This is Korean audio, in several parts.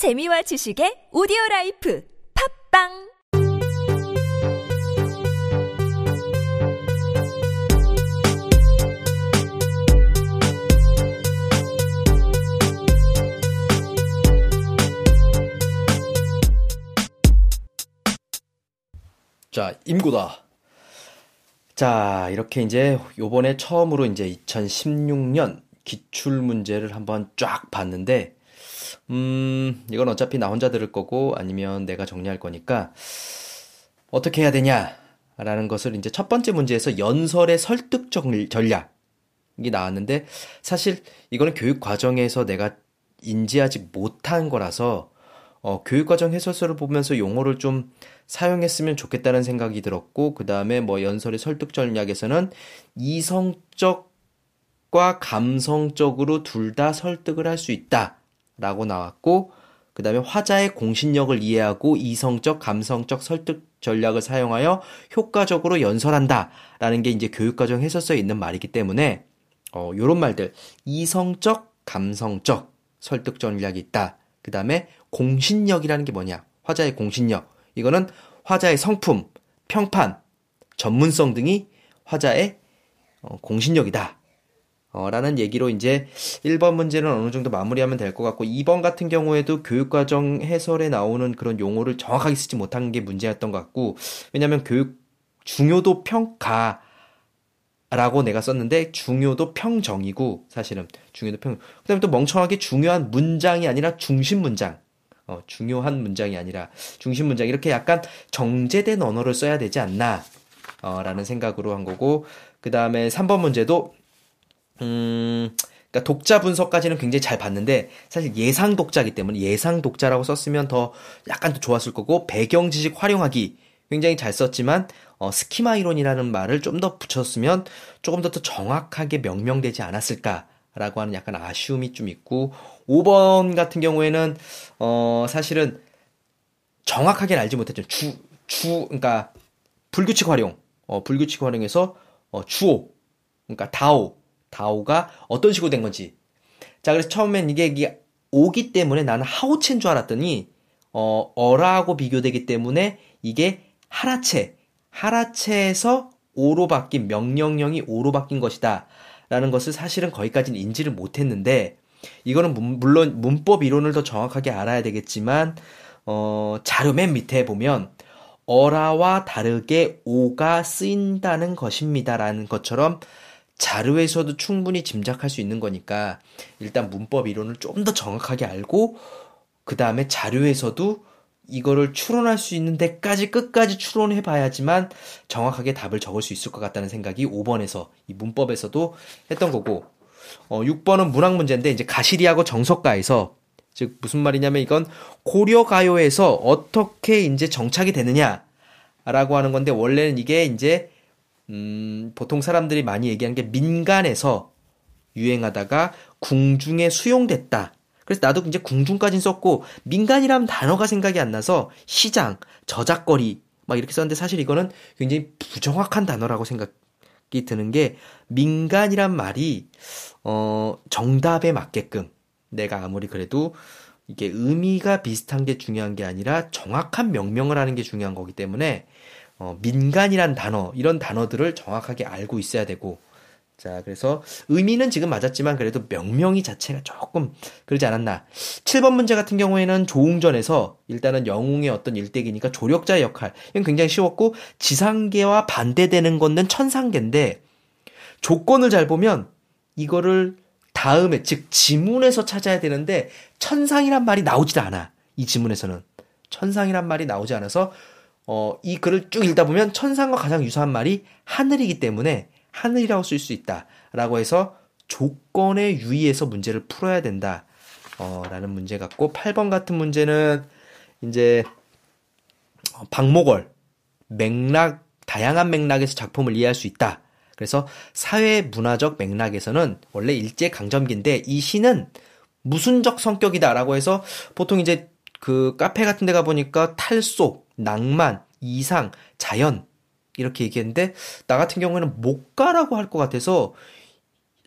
재미와 지식의 오디오 라이프 팝빵 자, 임고다. 자, 이렇게 이제 요번에 처음으로 이제 2016년 기출 문제를 한번 쫙 봤는데, 음, 이건 어차피 나 혼자 들을 거고 아니면 내가 정리할 거니까 어떻게 해야 되냐 라는 것을 이제 첫 번째 문제에서 연설의 설득 전략이 나왔는데 사실 이거는 교육 과정에서 내가 인지하지 못한 거라서 어, 교육과정 해설서를 보면서 용어를 좀 사용했으면 좋겠다는 생각이 들었고, 그 다음에 뭐 연설의 설득 전략에서는 이성적과 감성적으로 둘 다 설득을 할 수 있다. 라고 나왔고, 그 다음에 화자의 공신력을 이해하고 이성적, 감성적 설득 전략을 사용하여 효과적으로 연설한다. 라는 게 이제 교육과정 해설서에 있는 말이기 때문에, 어, 요런 말들. 이성적, 감성적 설득 전략이 있다. 그 다음에 공신력이라는 게 뭐냐? 화자의 공신력. 이거는 화자의 성품, 평판, 전문성 등이 화자의 어, 공신력이다. 어, 라는 얘기로 이제 1번 문제는 어느 정도 마무리하면 될 것 같고 2번 같은 경우에도 교육과정 해설에 나오는 그런 용어를 정확하게 쓰지 못한 게 문제였던 것 같고 왜냐하면 교육 중요도 평가 라고 내가 썼는데 중요도 평정이고 사실은 중요도 평 그다음에 또 멍청하게 중요한 문장이 아니라 중심 문장. 어, 중요한 문장이 아니라 중심 문장. 이렇게 약간 정제된 언어를 써야 되지 않나 어, 라는 생각으로 한 거고 그 다음에 3번 문제도 음 그러니까 독자 분석까지는 굉장히 잘 봤는데 사실 예상 독자기 때문에 예상 독자라고 썼으면 더 약간 더 좋았을 거고 배경 지식 활용하기 굉장히 잘 썼지만 어, 스키마 이론이라는 말을 좀 더 붙였으면 조금 더, 더 정확하게 명명되지 않았을까라고 하는 약간 아쉬움이 좀 있고 5번 같은 경우에는 어 사실은 정확하게는 알지 못했죠. 주, 주, 그러니까 불규칙 활용, 어, 불규칙 활용해서 어, 주어, 그러니까 다오, 다오가 어떤 식으로 된 건지. 자, 그래서 처음엔 이게, 이게 오기 때문에 나는 하오체인 줄 알았더니 어, 어라하고 비교되기 때문에 이게 하라체, 하라체에서 오로 바뀐 명령형이 오로 바뀐 것이다. 라는 것을 사실은 거기까지는 인지를 못했는데 이거는 물론 문법 이론을 더 정확하게 알아야 되겠지만 어, 자료 맨 밑에 보면 어라와 다르게 오가 쓰인다는 것입니다라는 것처럼 자료에서도 충분히 짐작할 수 있는 거니까 일단 문법 이론을 좀 더 정확하게 알고 그 다음에 자료에서도 이거를 추론할 수 있는 데까지 끝까지 추론해 봐야지만 정확하게 답을 적을 수 있을 것 같다는 생각이 5번에서 이 문법에서도 했던 거고. 어 6번은 문학 문제인데 이제 가시리하고 정석가에서 즉 무슨 말이냐면 이건 고려 가요에서 어떻게 이제 정착이 되느냐라고 하는 건데 원래는 이게 이제 음 보통 사람들이 많이 얘기하는 게 민간에서 유행하다가 궁중에 수용됐다. 그래서 나도 이제 궁중까지는 썼고 민간이라는 단어가 생각이 안 나서 시장, 저작거리 막 이렇게 썼는데 사실 이거는 굉장히 부정확한 단어라고 생각이 드는 게 민간이란 말이 어 정답에 맞게끔 내가 아무리 그래도 이게 의미가 비슷한 게 중요한 게 아니라 정확한 명명을 하는 게 중요한 거기 때문에 어, 민간이란 단어 이런 단어들을 정확하게 알고 있어야 되고 자, 그래서 의미는 지금 맞았지만 그래도 명명이 자체가 조금 그러지 않았나. 7번 문제 같은 경우에는 조웅전에서 일단은 영웅의 어떤 일대기니까 조력자의 역할. 이건 굉장히 쉬웠고 지상계와 반대되는 건는 천상계인데 조건을 잘 보면 이거를 다음에 즉 지문에서 찾아야 되는데 천상이란 말이 나오지도 않아. 이 지문에서는 천상이란 말이 나오지 않아서 어, 이 글을 쭉 읽다 보면 천상과 가장 유사한 말이 하늘이기 때문에 하늘이라고 쓸 수 있다. 라고 해서 조건에 유의해서 문제를 풀어야 된다. 어, 라는 문제 같고, 8번 같은 문제는 이제, 어, 박목월, 맥락, 다양한 맥락에서 작품을 이해할 수 있다. 그래서 사회 문화적 맥락에서는 원래 일제 강점기인데 이 시는 무순적 성격이다라고 해서 보통 이제 그 카페 같은 데 가 보니까 탈속, 낭만, 이상, 자연 이렇게 얘기했는데 나 같은 경우에는 못 가라고 할 것 같아서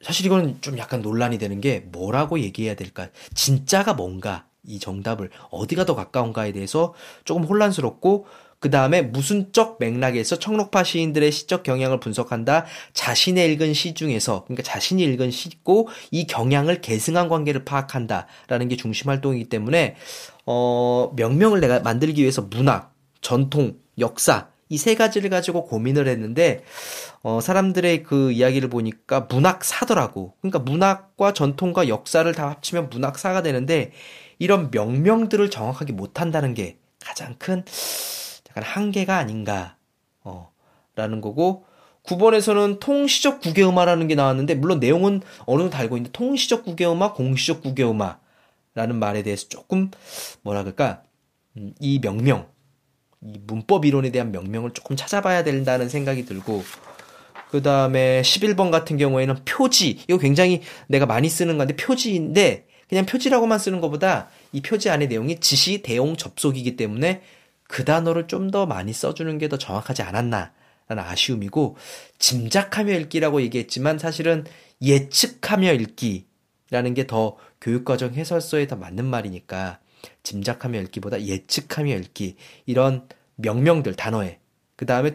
사실 이거는 좀 약간 논란이 되는 게 뭐라고 얘기해야 될까? 진짜가 뭔가 이 정답을 어디가 더 가까운가에 대해서 조금 혼란스럽고 그 다음에 무슨적 맥락에서 청록파 시인들의 시적 경향을 분석한다. 자신의 읽은 시 중에서, 그러니까 자신이 읽은 시고 이 경향을 계승한 관계를 파악한다 라는 게 중심 활동이기 때문에 어, 명명을 내가 만들기 위해서 문학, 전통, 역사 이 세 가지를 가지고 고민을 했는데 어, 사람들의 그 이야기를 보니까 문학사더라고. 그러니까 문학과 전통과 역사를 다 합치면 문학사가 되는데 이런 명명들을 정확하게 못한다는 게 가장 큰 약간 한계가 아닌가, 어, 라는 거고, 9번에서는 통시적 국외음화라는 게 나왔는데, 물론 내용은 어느 정도 달고 있는데, 통시적 국외음화, 공시적 국외음화라는 말에 대해서 조금, 뭐라 그럴까, 음, 이 명명, 이 문법 이론에 대한 명명을 조금 찾아봐야 된다는 생각이 들고, 그 다음에 11번 같은 경우에는 표지. 이거 굉장히 내가 많이 쓰는 건데, 표지인데, 그냥 표지라고만 쓰는 것보다 이 표지 안에 내용이 지시, 대용, 접속이기 때문에 그 단어를 좀 더 많이 써주는 게 더 정확하지 않았나 라는 아쉬움이고 짐작하며 읽기라고 얘기했지만 사실은 예측하며 읽기라는 게 더 교육과정 해설서에 더 맞는 말이니까 짐작하며 읽기보다 예측하며 읽기 이런 명명들 단어에. 그 다음에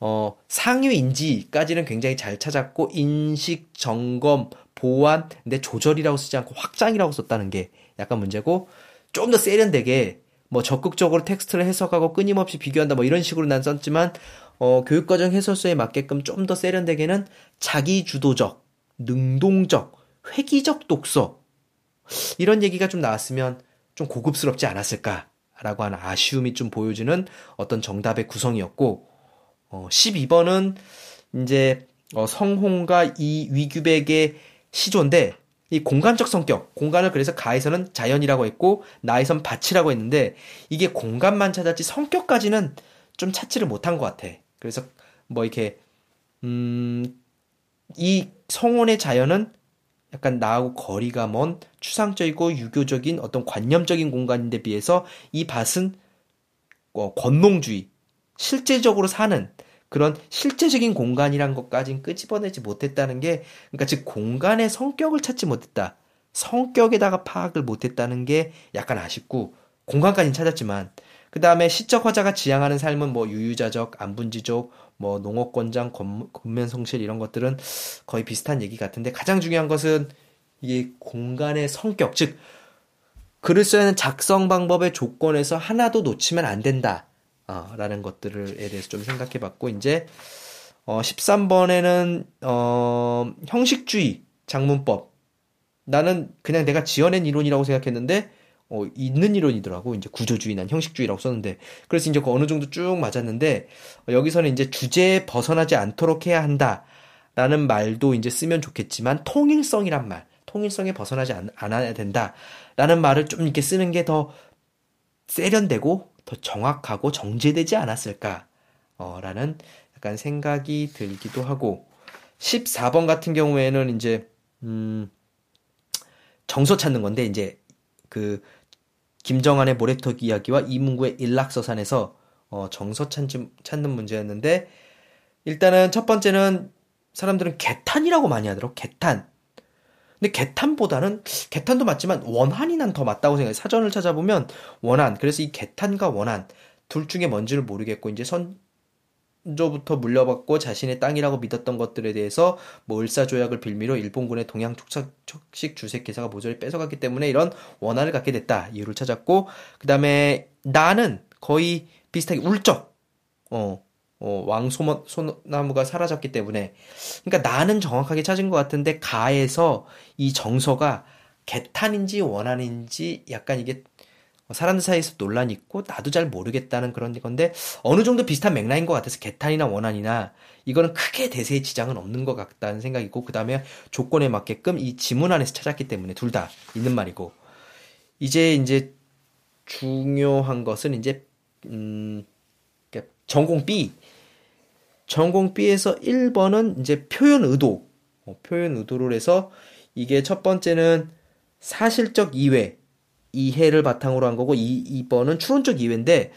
어, 상위 인지까지는 굉장히 잘 찾았고 인식 점검 보완 근데 조절이라고 쓰지 않고 확장이라고 썼다는 게 약간 문제고 좀 더 세련되게 뭐 적극적으로 텍스트를 해석하고 끊임없이 비교한다 뭐 이런 식으로 난 썼지만 어, 교육과정 해설서에 맞게끔 좀 더 세련되게는 자기 주도적, 능동적, 회기적 독서. 이런 얘기가 좀 나왔으면 좀 고급스럽지 않았을까라고 하는 아쉬움이 좀 보여지는 어떤 정답의 구성이었고 어, 12번은 이제 어, 성홍과 이 위규백의 시조인데 이 공간적 성격, 공간을 그래서 가에서는 자연이라고 했고 나에선 밭이라고 했는데 이게 공간만 찾았지 성격까지는 좀 찾지를 못한 것 같아. 그래서 뭐 이렇게 음, 이 성원의 자연은 약간 나하고 거리가 먼 추상적이고 유교적인 어떤 관념적인 공간인데 비해서 이 밭은 어, 권농주의, 실제적으로 사는 그런 실제적인 공간이란 것까진 끄집어내지 못했다는 게, 그러니까 즉 공간의 성격을 찾지 못했다. 성격에다가 파악을 못했다는 게 약간 아쉽고, 공간까지는 찾았지만, 그 다음에 시적 화자가 지향하는 삶은 뭐 유유자적, 안분지족, 뭐 농업권장, 권면성실 이런 것들은 거의 비슷한 얘기 같은데 가장 중요한 것은 이게 공간의 성격, 즉 글을 써야 하는 작성 방법의 조건에서 하나도 놓치면 안 된다. 어, 라는 것들에 대해서 좀 생각해 봤고, 이제, 어, 13번에는, 어, 형식주의 장문법. 나는 그냥 내가 지어낸 이론이라고 생각했는데, 어, 있는 이론이더라고. 이제 구조주의, 난 형식주의라고 썼는데. 그래서 이제 그 어느 정도 쭉 맞았는데, 어, 여기서는 이제 주제에 벗어나지 않도록 해야 한다. 라는 말도 이제 쓰면 좋겠지만, 통일성이란 말. 통일성에 벗어나지 않, 않아야 된다. 라는 말을 좀 이렇게 쓰는 게 더 세련되고, 더 정확하고 정제되지 않았을까? 어, 라는 약간 생각이 들기도 하고, 14번 같은 경우에는 이제, 음, 정서 찾는 건데, 이제, 그, 김정한의 모래톱 이야기와 이문구의 일락서산에서, 어, 정서 찾는, 찾는 문제였는데, 일단은 첫 번째는 사람들은 개탄이라고 많이 하더라고, 개탄. 근데 개탄보다는 개탄도 맞지만 원한이 난 더 맞다고 생각해. 사전을 찾아보면 원한. 그래서 이 개탄과 원한 둘 중에 뭔지를 모르겠고 이제 선 조부터 물려받고 자신의 땅이라고 믿었던 것들에 대해서 뭐 을사조약을 빌미로 일본군의 동양 촉식 주색 기사가 모조리 뺏어갔기 때문에 이런 원한을 갖게 됐다. 이유를 찾았고 그 다음에 나는 거의 비슷하게 울적. 어. 어, 왕소나무가 사라졌기 때문에 그러니까 나는 정확하게 찾은 것 같은데 가에서 이 정서가 개탄인지 원한인지 약간 이게 사람들 사이에서 논란이 있고 나도 잘 모르겠다는 그런 건데 어느 정도 비슷한 맥락인 것 같아서 개탄이나 원한이나 이거는 크게 대세의 지장은 없는 것 같다는 생각이고 그 다음에 조건에 맞게끔 이 지문 안에서 찾았기 때문에 둘 다 있는 말이고 이제 이제 중요한 것은 이제 음 전공 B. 전공 B에서 1번은 이제 표현 의도, 어, 표현 의도를 해서 이게 첫 번째는 사실적 이해, 이해를 바탕으로 한 거고 이 2번은 추론적 이해인데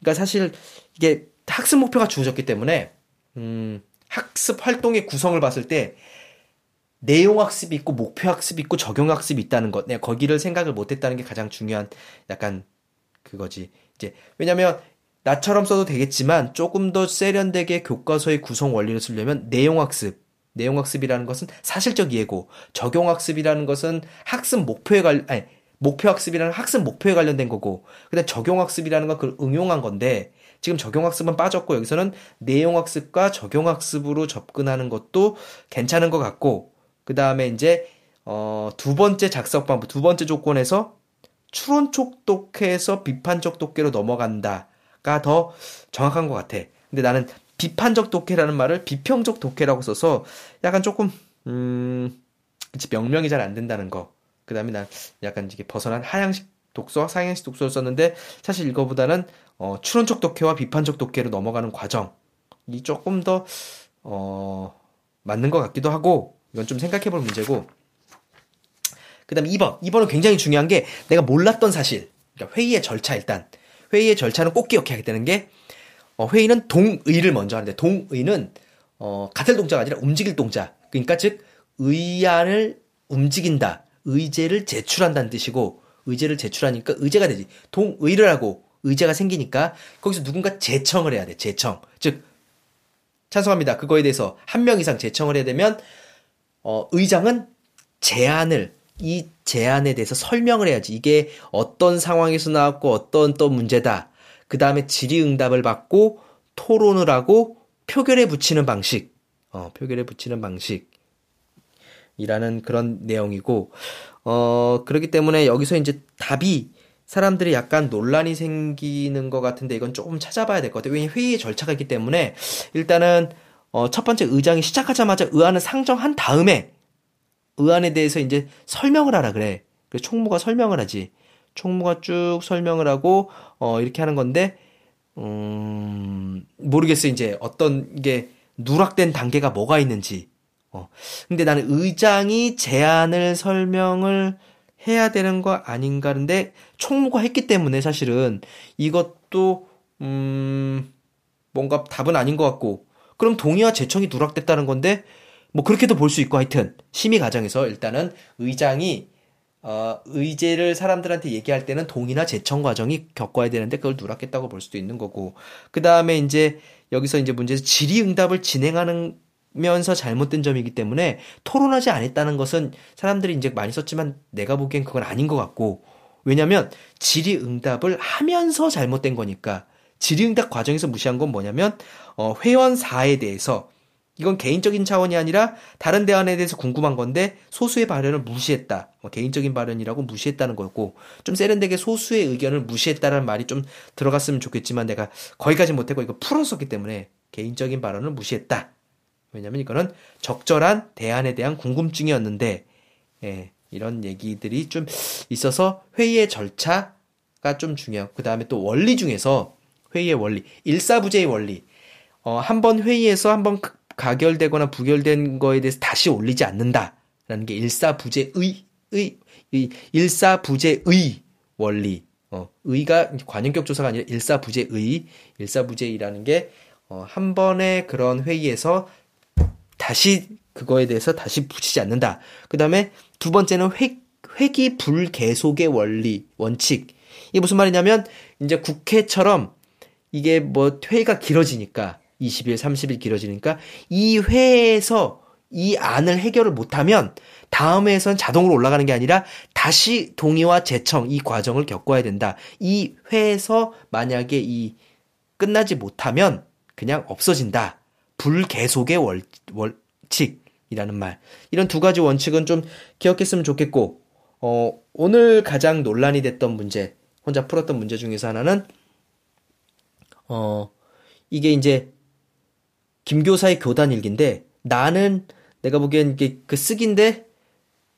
그러니까 사실 이게 학습 목표가 주어졌기 때문에 음, 학습 활동의 구성을 봤을 때 내용 학습이 있고 목표 학습이 있고 적용 학습이 있다는 것. 내가 거기를 생각을 못 했다는 게 가장 중요한 약간 그거지. 이제 왜냐면 나처럼 써도 되겠지만 조금 더 세련되게 교과서의 구성 원리를 쓰려면 내용 학습, 내용 학습이라는 것은 사실적 이해고 적용 학습이라는 것은 학습 목표에 관 아니 목표 학습이라는 학습 목표에 관련된 거고 근데 적용 학습이라는 건 그걸 응용한 건데 지금 적용 학습은 빠졌고 여기서는 내용 학습과 적용 학습으로 접근하는 것도 괜찮은 것 같고 그 다음에 이제 어, 두 번째 작성 방법 두 번째 조건에서 추론적 독해에서 비판적 독해로 넘어간다가 더 정확한 것 같아. 근데 나는 비판적 독해라는 말을 비평적 독해라고 써서 약간 조금 음 그치 명명이 잘 안 된다는 거. 그 다음에 난 약간 이게 벗어난 하향식 독서, 상향식 독서를 썼는데 사실 이거보다는 어, 추론적 독해와 비판적 독해로 넘어가는 과정이 조금 더 어, 맞는 것 같기도 하고 이건 좀 생각해볼 문제고. 그 다음에 2번. 2번은 굉장히 중요한 게 내가 몰랐던 사실. 그러니까 회의의 절차 일단. 회의의 절차는 꼭 기억해야 되는 게 어, 회의는 동의를 먼저 하는데 동의는 어, 같을 동작가 아니라 움직일 동작. 그러니까 즉 의안을 움직인다. 의제를 제출한다는 뜻이고 의제를 제출하니까 의제가 되지. 동의를 하고 의제가 생기니까 거기서 누군가 제청을 해야 돼. 제청. 즉 찬성합니다. 그거에 대해서 한 명 이상 제청을 해야 되면 어, 의장은 제안을 이 제안에 대해서 설명을 해야지. 이게 어떤 상황에서 나왔고 어떤 또 문제다. 그 다음에 질의응답을 받고 토론을 하고 표결에 붙이는 방식, 어, 표결에 붙이는 방식 이라는 그런 내용이고, 어, 그렇기 때문에 여기서 이제 답이 사람들이 약간 논란이 생기는 것 같은데 이건 조금 찾아봐야 될 것 같아요. 왜냐면 회의의 절차가 있기 때문에 일단은 어, 첫 번째 의장이 시작하자마자 의안을 상정한 다음에 의안에 대해서 이제 설명을 하라 그래. 그래서 총무가 설명을 하지. 총무가 쭉 설명을 하고 어 이렇게 하는 건데 음 모르겠어요 이제 어떤 게 누락된 단계가 뭐가 있는지 어. 근데 나는 의장이 제안을 설명을 해야 되는 거 아닌가 근데 총무가 했기 때문에 사실은 이것도 음 뭔가 답은 아닌 것 같고. 그럼 동의와 제청이 누락됐다는 건데 뭐 그렇게도 볼 수 있고 하여튼 심의 과정에서 일단은 의장이 어, 의제를 사람들한테 얘기할 때는 동의나 제청 과정이 겪어야 되는데 그걸 누락했다고 볼 수도 있는 거고. 그 다음에 이제 여기서 이제 문제에서 질의응답을 진행하는 면서 잘못된 점이기 때문에 토론하지 않았다는 것은 사람들이 이제 많이 썼지만 내가 보기엔 그건 아닌 것 같고 왜냐면 질의응답을 하면서 잘못된 거니까 질의응답 과정에서 무시한 건 뭐냐면 어, 회원사에 대해서 이건 개인적인 차원이 아니라 다른 대안에 대해서 궁금한 건데 소수의 발언을 무시했다. 뭐 개인적인 발언이라고 무시했다는 거고 좀 세련되게 소수의 의견을 무시했다는 말이 좀 들어갔으면 좋겠지만 내가 거기까지 못했고 이거 풀었었기 때문에 개인적인 발언을 무시했다. 왜냐면 이거는 적절한 대안에 대한 궁금증이었는데 예, 이런 얘기들이 좀 있어서 회의의 절차가 좀 중요하고 그 다음에 또 원리 중에서 회의의 원리 일사부재의 원리 어, 한 번 회의에서 한 번 가결되거나 부결된 거에 대해서 다시 올리지 않는다라는 게 일사부재의 의, 의 일사부재의 원리. 어, 의가 관용격 조사가 아니라 일사부재의 일사부재의라는 게 어, 한 번의 그런 회의에서 다시 그거에 대해서 다시 붙이지 않는다. 그 다음에 두 번째는 회, 회기 불계속의 원리, 원칙. 이게 무슨 말이냐면, 이제 국회처럼 이게 뭐 회의가 길어지니까 20일, 30일 길어지니까 이 회에서 이 안을 해결을 못하면 다음 회에선 자동으로 올라가는 게 아니라 다시 동의와 재청 이 과정을 겪어야 된다. 이 회에서 만약에 이 끝나지 못하면 그냥 없어진다. 불계속의 월, 원칙이라는 말. 이런 두 가지 원칙은 좀 기억했으면 좋겠고, 어, 오늘 가장 논란이 됐던 문제, 혼자 풀었던 문제 중에서 하나는, 어, 이게 이제 김교사의 교단 일기인데 나는 내가 보기엔 이게 그 쓰기인데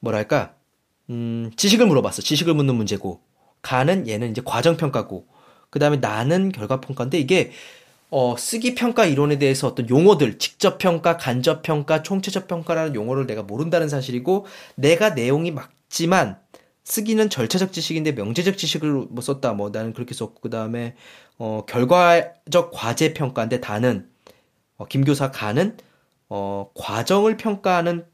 뭐랄까 음, 지식을 물어봤어. 지식을 묻는 문제고 가는 얘는 이제 과정 평가고 그 다음에 나는 결과 평가인데 이게 어, 쓰기 평가 이론에 대해서 어떤 용어들, 직접 평가, 간접 평가, 총체적 평가라는 용어를 내가 모른다는 사실이고 내가 내용이 맞지만 쓰기는 절차적 지식인데 명제적 지식을 뭐 썼다. 뭐 나는 그렇게 썼고 그 다음에 어, 결과적 과제 평가인데 다는 어, 김교사 가는 어, 과정을 평가하는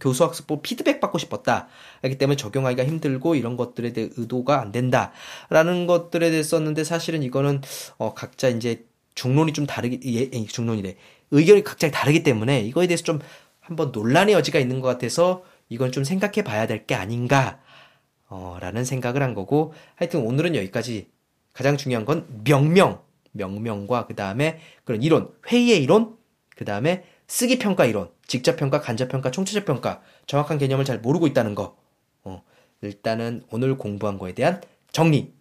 교수학습법 피드백 받고 싶었다. 그렇기 때문에 적용하기가 힘들고 이런 것들에 대해 의도가 안 된다 라는 것들에 대해 썼는데 사실은 이거는 어 각자 이제 중론이 좀 다르기 예, 중론이래. 의견이 각자 다르기 때문에 이거에 대해서 좀 한번 논란의 여지가 있는 것 같아서 이건 좀 생각해 봐야 될 게 아닌가 어, 라는 생각을 한 거고 하여튼 오늘은 여기까지. 가장 중요한 건 명명 명명과 그 다음에 그런 이론 회의의 이론 그 다음에 쓰기 평가 이론 직접 평가 간접 평가 총체적 평가 정확한 개념을 잘 모르고 있다는 거. 어, 일단은 오늘 공부한 거에 대한 정리